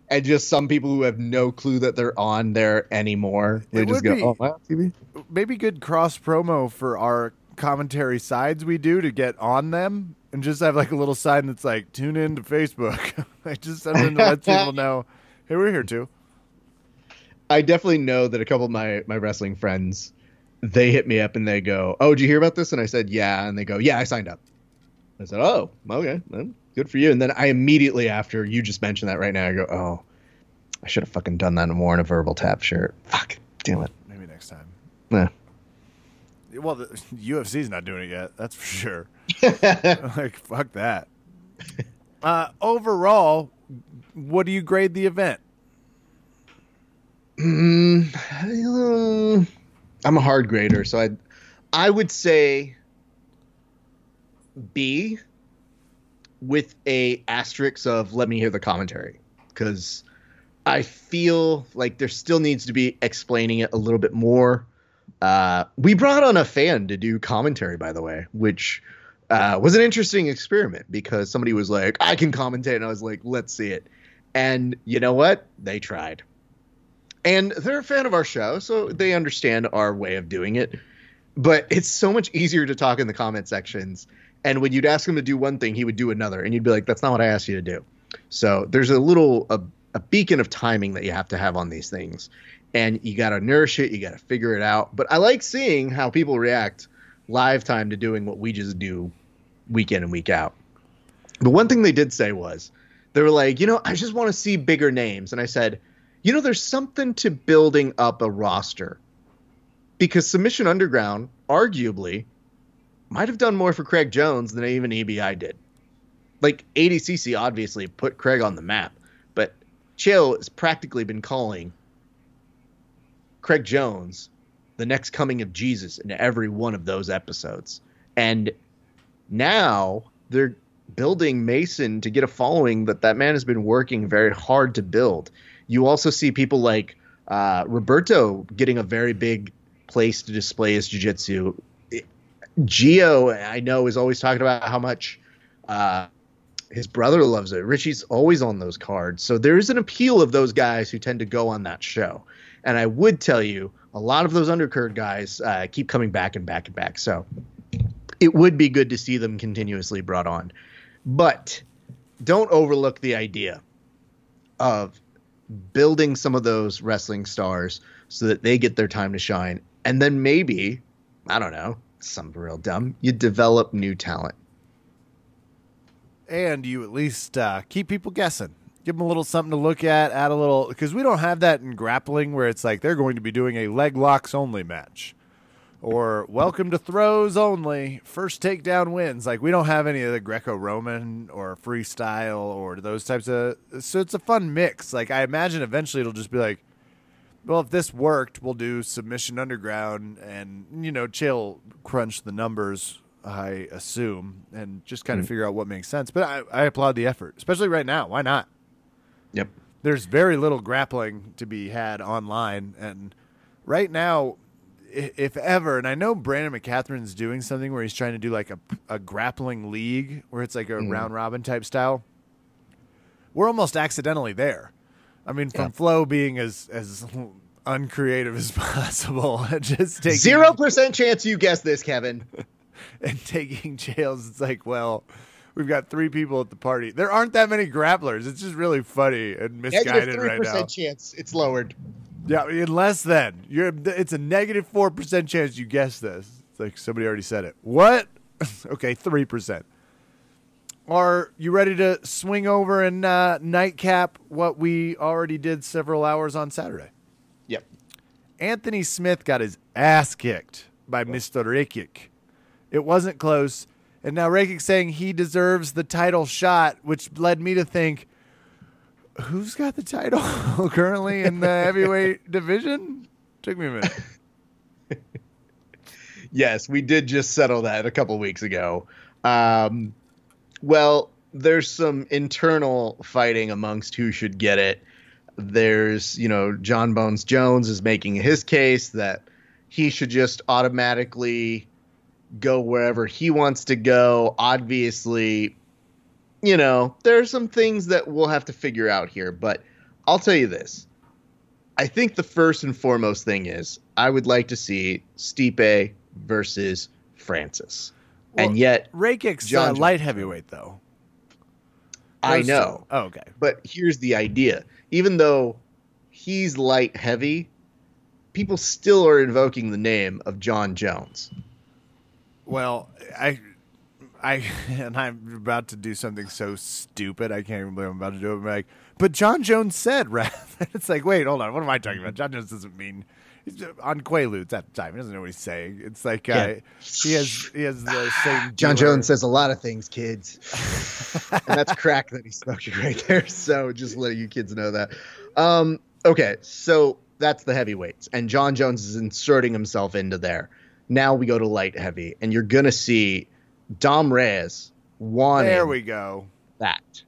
and just some people who have no clue that they're on there anymore. They It just go, be- "Oh, wow, TV." Maybe good cross promo for our commentary sides we do to get on them and just have like a little sign that's like tune in to Facebook. *laughs* I just something to let people know, hey, we're here too. I definitely know that a couple of my my wrestling friends they hit me up and they go, "Oh, did you hear about this?" And I said, "Yeah," and they go, "Yeah, I signed up." I said, "Oh, okay, well, good for you." And then I immediately after you just mentioned that right now, I go, "Oh, I should have fucking done that and worn a verbal tap shirt. Fuck, damn it." Maybe next time. Nah. Well, the *laughs* UFC's not doing it yet. That's for sure. *laughs* *laughs* like, fuck that. Uh, overall, what do you grade the event? Mm, I'm a hard grader, so I I would say B with a asterisk of let me hear the commentary because I feel like there still needs to be explaining it a little bit more. Uh, we brought on a fan to do commentary, by the way, which uh, was an interesting experiment because somebody was like, "I can commentate," and I was like, "Let's see it." And you know what? They tried and they're a fan of our show, so they understand our way of doing it. But it's so much easier to talk in the comment sections. And when you'd ask him to do one thing, he would do another, and you'd be like, "That's not what I asked you to do." So there's a little a, a beacon of timing that you have to have on these things, and you got to nourish it, you got to figure it out. But I like seeing how people react live time to doing what we just do week in and week out. The one thing they did say was, they were like, you know, I just want to see bigger names, and I said you know, there's something to building up a roster because Submission Underground, arguably, might have done more for Craig Jones than even EBI did. Like ADCC obviously put Craig on the map, but Chael has practically been calling Craig Jones the next coming of Jesus in every one of those episodes. And now they're building Mason to get a following that that man has been working very hard to build. You also see people like uh, Roberto getting a very big place to display his jiu-jitsu. Gio, I know, is always talking about how much uh, his brother loves it. Richie's always on those cards. So there is an appeal of those guys who tend to go on that show. And I would tell you, a lot of those undercard guys uh, keep coming back and back and back. So it would be good to see them continuously brought on. But don't overlook the idea of building some of those wrestling stars so that they get their time to shine. And then maybe, I don't know, something real dumb, you develop new talent. and you at least uh, keep people guessing. Give them a little something to look at, add a little because we don't have that in grappling where it's like they're going to be doing a leg locks only match or welcome to throws only, first takedown wins. Like we don't have any of the Greco-Roman or freestyle or those types of. So it's a fun mix. Like I imagine eventually it'll just be like, well, if this worked, we'll do submission underground and you know chael crunch the numbers. I assume and just kind of hmm. figure out what makes sense. But I, I applaud the effort, especially right now. Why not? Yep. there's very little grappling to be had online and right now if ever and i know brandon mccatherine's doing something where he's trying to do like a, a grappling league where it's like a mm-hmm. round robin type style we're almost accidentally there i mean from Yeah. flow being as as uncreative as *laughs* possible *laughs* just taking Zero percent chance you guess this, Kevin. *laughs* and taking jails. It's like, well, we've got three people at the party. There aren't that many grapplers. It's just really funny and misguided right now. chance it's lowered. Yeah, unless then you're. It's a negative four percent chance you guess this. It's like somebody already said it. What? *laughs* okay, three percent. Are you ready to swing over and uh, nightcap what we already did several hours on Saturday? Yep. Anthony Smith got his ass kicked by Mr. Rakic. It wasn't close. And now Rakic's saying he deserves the title shot, which led me to think, who's got the title *laughs* currently in the *laughs* heavyweight division? Took me a minute. *laughs* Yes, we did just settle that a couple weeks ago. Um, well, there's some internal fighting amongst who should get it. There's, you know, Jon Bones Jones is making his case that he should just automatically go wherever he wants to go. Obviously, you know, there are some things that we'll have to figure out here, but I'll tell you this. I think the first and foremost thing is I would like to see Stipe versus Francis. and Well, yet, Rakic's John uh, light heavyweight though. I know. Oh, okay. But here's the idea. Even though he's light heavy, people still are invoking the name of Jon Jones. Well, I, I, *laughs* and I'm about to do something so stupid. I can't even believe I'm about to do it. I'm like, but Jon Jones said, *laughs* Raf. it's like, wait, hold on. What am I talking about? Jon Jones doesn't mean he's on Quaaludes at the time. He doesn't know what he's saying. It's like uh, Yeah. he has he has the same. John dealer- Jones says a lot of things, kids. *laughs* and that's crack that he's smoking right there. So just letting you kids know that. Um, okay, so that's the heavyweights, and Jon Jones is inserting himself into there. Now we go to light heavy, and you're gonna see Dom Reyes wanting There we go. that.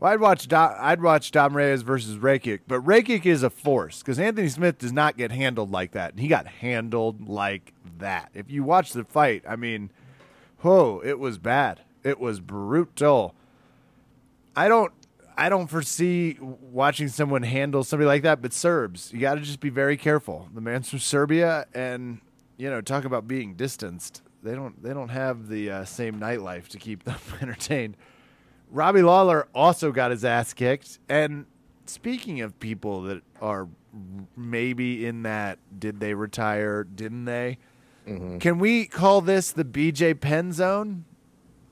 Well, I'd watch Dom, I'd watch Dom Reyes versus Rakic, but Rakic is a force because Anthony Smith does not get handled like that, and he got handled like that. If you watch the fight, I mean, whoa, it was bad. It was brutal. I don't, I don't foresee watching someone handle somebody like that, but Serbs, you got to just be very careful. The man's from Serbia, and you know, talk about being distanced. They don't, they don't have the uh, same nightlife to keep *laughs* them entertained. Robbie Lawler also got his ass kicked. And speaking of people that are maybe in that, did they retire? Didn't they? Can we call this the BJ Penn zone?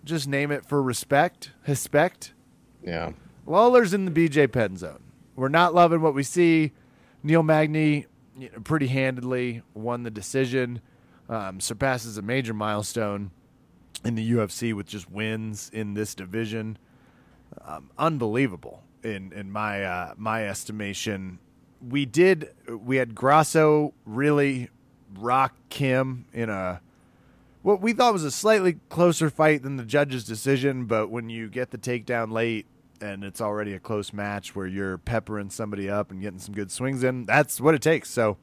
Just name it for respect, respect. Yeah. Lawler's in the BJ Penn zone. We're not loving what we see. Neil Magny, you know, pretty handedly won the decision, um, surpasses a major milestone in the UFC with just wins in this division. Um, unbelievable in in my uh, my estimation. We did we had Grasso really rock Kim in a what we thought was a slightly closer fight than the judge's decision, but when you get the takedown late and it's already a close match where you're peppering somebody up and getting some good swings in, that's what it takes. So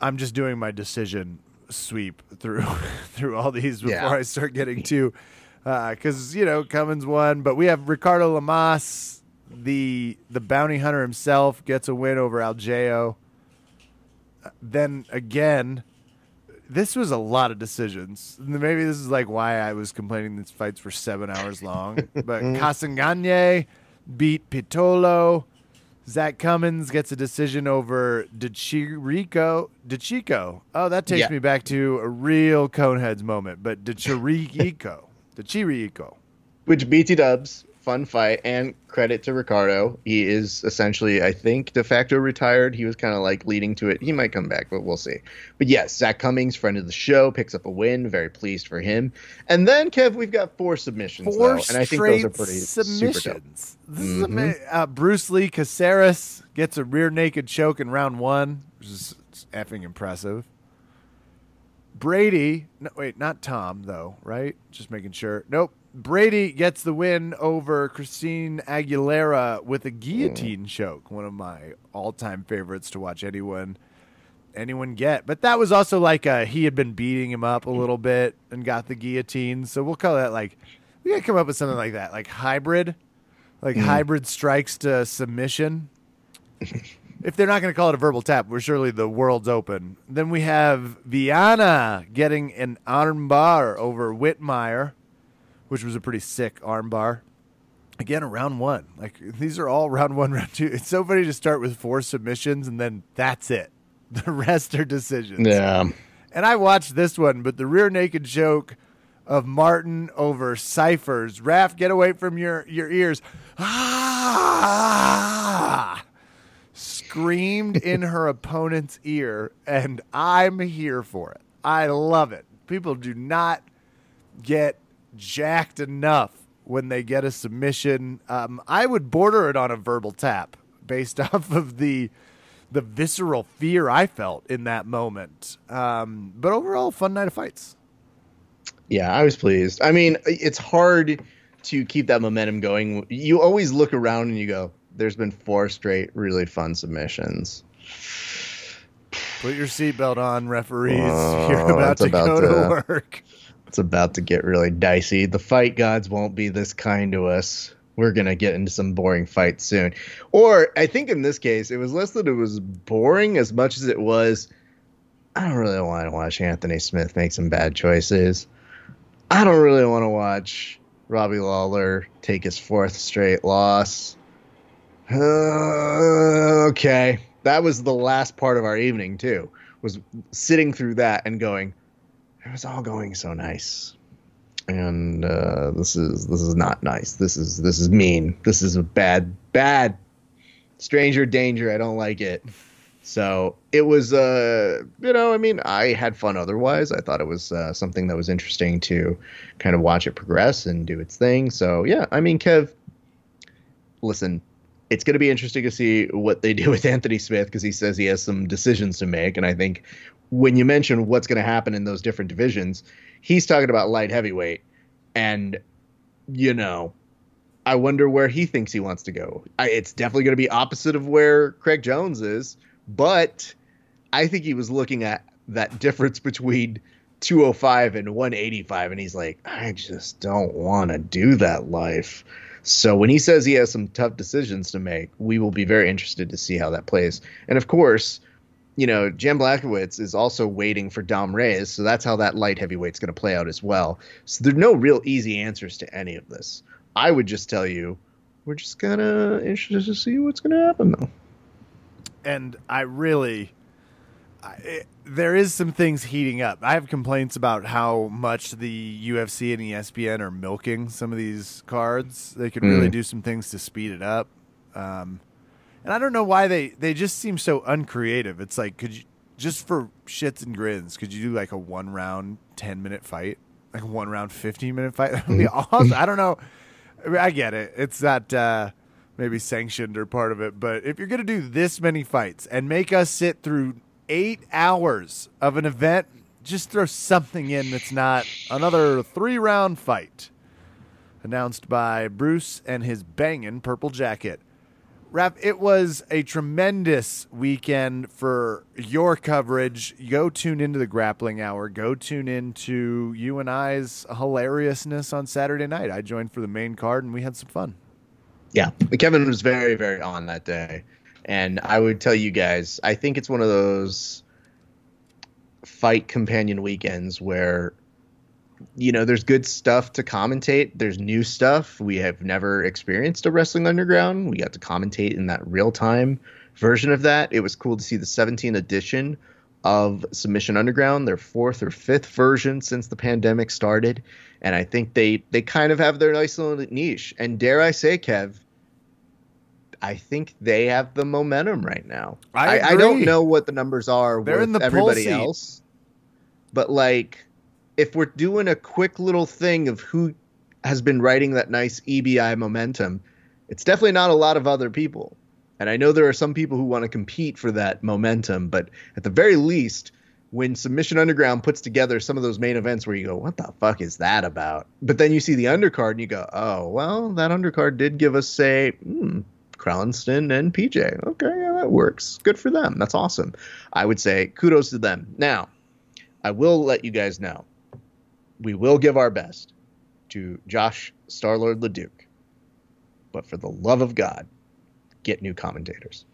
I'm just doing my decision sweep through *laughs* through all these before Yeah. I start getting to uh, because you know Cummings won, but we have Ricardo Lamas, the the bounty hunter himself, gets a win over Algeo. Then again, this was a lot of decisions. Maybe this is like why I was complaining these fights were seven hours long. But mm-hmm. Kasanganay beat Pitolo. Zach Cummings gets a decision over DeChirico. DeChico. Oh, that takes Yeah. me back to a real Coneheads moment. But DeChirico. *laughs* DeChirico. Which BT Dubs, fun fight, and credit to Ricardo. He is essentially, I think, de facto retired. He was kind of like leading to it. He might come back, but we'll see. But yes, Zach Cummings, friend of the show, picks up a win. Very pleased for him. And then, Kev, we've got four submissions, Four though, and I think those are pretty submissions. This is ama- uh, Bruce Lee Caceres gets a rear naked choke in round one, which is effing impressive. Brady, no, wait, not Tom though, right? Just making sure. Nope. Brady gets the win over Christine Aguilera with a guillotine choke. One of my all-time favorites to watch anyone anyone get. But that was also like uh he had been beating him up a little bit and got the guillotine. So we'll call that like we gotta come up with something like that, like hybrid, like hybrid strikes to submission. if they're not going to call it a verbal tap, we're surely the world's open. Then we have Viana getting an armbar over Whitmire, which was a pretty sick armbar. Again, a round one. Like these are all *laughs* round one, round two. It's so funny to start with four submissions and then that's it. *laughs* The rest are decisions. Yeah. And I watched this one, but the rear naked choke of Martin over Cifers. Raf, get away from your, your ears. Ah! Screamed in *laughs* her opponent's ear, and I'm here for it. I love it. People do not get jacked enough when they get a submission. Um, I would border it on a verbal tap based *laughs* off of the the visceral fear I felt in that moment. Um, but overall, fun night of fights. Yeah, I was pleased. I mean, it's hard to keep that momentum going. You always look around and you go, there's been four straight really fun submissions. Put your seatbelt on, referees. *laughs* Oh, You're about to about go to- to work. It's about to get really dicey. The fight gods won't be this kind to us. we're gonna get into some boring fights soon. Or I think in this case, it was less that it was boring as much as it was. I don't really want to watch Anthony Smith make some bad choices. I don't really want to watch Robbie Lawler take his fourth straight loss. Uh, okay, that was the last part of our evening too. Was sitting through that and going, it was all going so nice and uh, this is this is not nice. This is this is mean. This is a bad bad stranger danger. I don't like it. So it was, uh, you know, I mean, I had fun otherwise. I thought it was uh, something that was interesting to kind of watch it progress and do its thing. So yeah, I mean, Kev, listen, it's going to be interesting to see what they do with Anthony Smith because he says he has some decisions to make, and I think when you mention what's going to happen in those different divisions, he's talking about light heavyweight, and you know, I wonder where he thinks he wants to go. I, it's definitely going to be opposite of where Craig Jones is, but I think he was looking at that difference between 205 and 185, and he's like, I just don't want to do that life. So when he says he has some tough decisions to make, we will be very interested to see how that plays. And of course, you know, Jan Blachowicz is also waiting for Dom Reyes, so that's how that light heavyweight's going to play out as well. So there's no real easy answers to any of this. I would just tell you, we're just kind of interested to see what's going to happen, though. and I really, I, it, there is some things heating up. I have complaints about how much the UFC and ESPN are milking some of these cards. They could really Mm. do some things to speed it up. Um, and I don't know why they they just seem so uncreative. It's like could you just for shits and grins, could you do like a one round ten minute fight, like a one round fifteen minute fight? *laughs* That would be awesome. *laughs* I don't know. I, mean, I get it. It's not uh, maybe sanctioned or part of it, but if you're gonna do this many fights and make us sit through eight hours of an event, just throw something in that's not another three round fight. Announced by Bruce and his banging purple jacket. Raf, it was a tremendous weekend for your coverage. Go tune into the grappling hour. Go tune into you and I's hilariousness on Saturday night. I joined for the main card and we had some fun. Yeah, Kevin was very, very on that day, and I would tell you guys, I think it's one of those fight companion weekends where, you know, there's good stuff to commentate. There's new stuff we have never experienced a Wrestling Underground. We got to commentate in that real time version of that. It was cool to see the 17th edition of Submission Underground, their fourth or fifth version since the pandemic started, and I think they they kind of have their nice little niche. And dare I say, Kev, I think they have the momentum right now. I I, don't know what the numbers are They're with in the everybody else, but like if we're doing a quick little thing of who has been writing that nice EBI momentum, it's definitely not a lot of other people. And I know there are some people who want to compete for that momentum, but at the very least, when Submission Underground puts together some of those main events where you go, what the fuck is that about? But then you see the undercard and you go, oh, well, that undercard did give us, say, hmm, Crownston and PJ. Okay, yeah, that works. Good for them. That's awesome. I would say kudos to them. Now, I will let you guys know we will give our best to Josh Starlord Leduc. But for the love of God, get new commentators.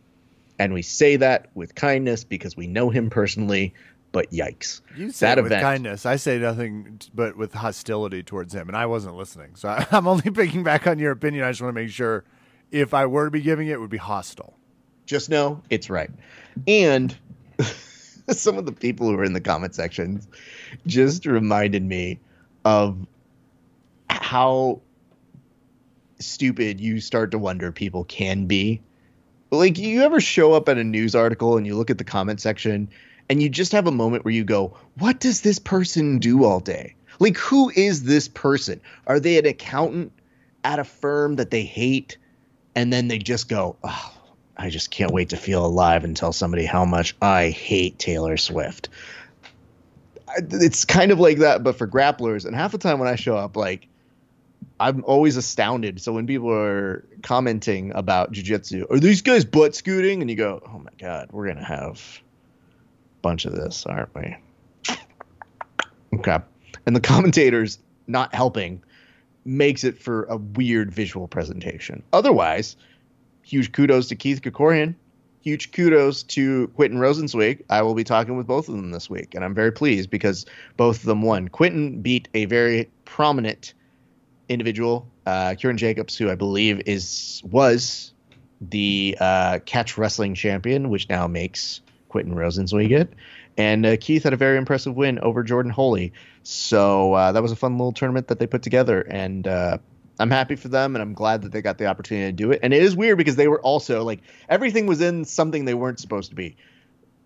And we say that with kindness because we know him personally, but yikes. You say That it with event. kindness. I say nothing but with hostility towards him, and I wasn't listening. So *laughs* I, I'm only picking back on your opinion. I just want to make sure if I were to be giving it, it would be hostile. Just know it's right. And *laughs* *laughs* some of the people who were in the comment sections just reminded me of how stupid you start to wonder people can be. Like, you ever show up at a news article and you look at the comment section and you just have a moment where you go, What does this person do all day? Like, who is this person? Are they an accountant at a firm that they hate? And then they just go, Oh, I just can't wait to feel alive and tell somebody how much I hate Taylor Swift. It's kind of like that, but for grapplers. And half the time when I show up, like, I'm always astounded. So when people are commenting about jujitsu, are these guys butt scooting? And you go, oh my God, we're going to have a bunch of this, aren't we? Okay. And the commentators not helping makes it for a weird visual presentation. Otherwise, huge kudos to Keith Krikorian. Huge kudos to Quentin Rosenzweig. I will be talking with both of them this week, and I'm very pleased because both of them won. Quentin beat a very prominent individual, uh, Kieran Jacobs, who I believe is was the uh, catch wrestling champion, which now makes Quentin Rosenzweig it. And uh, Keith had a very impressive win over Jordan Holy. So uh, that was a fun little tournament that they put together. And uh, I'm happy for them, and I'm glad that they got the opportunity to do it. And it is weird because they were also like everything was in something they weren't supposed to be.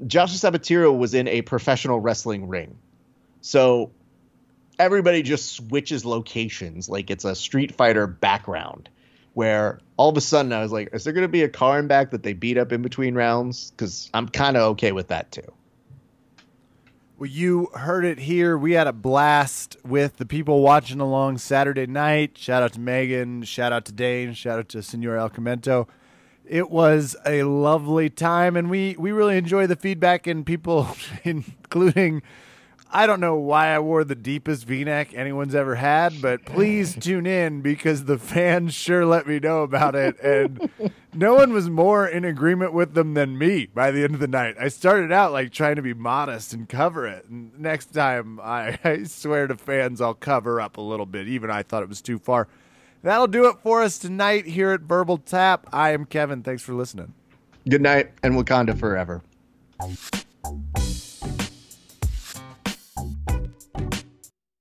Joshua Sabatiro was in a professional wrestling ring. So everybody just switches locations like it's a Street Fighter background. Where all of a sudden I was like, is there going to be a car in back that they beat up in between rounds? Because I'm kind of okay with that too. Well, you heard it here. We had a blast with the people watching along Saturday night. Shout out to Megan. Shout out to Dane. Shout out to Senor El Comento. It was a lovely time, and we, we really enjoy the feedback and people, *laughs* including I don't know why I wore the deepest V-neck anyone's ever had, but please *laughs* tune in because the fans sure let me know about it, and no one was more in agreement with them than me by the end of the night. I started out like trying to be modest and cover it, and next time I, *laughs* I swear to fans I'll cover up a little bit. Even I thought it was too far. That'll do it for us tonight here at Verbal Tap. I am Kevin. Thanks for listening. Good night and Wakanda forever.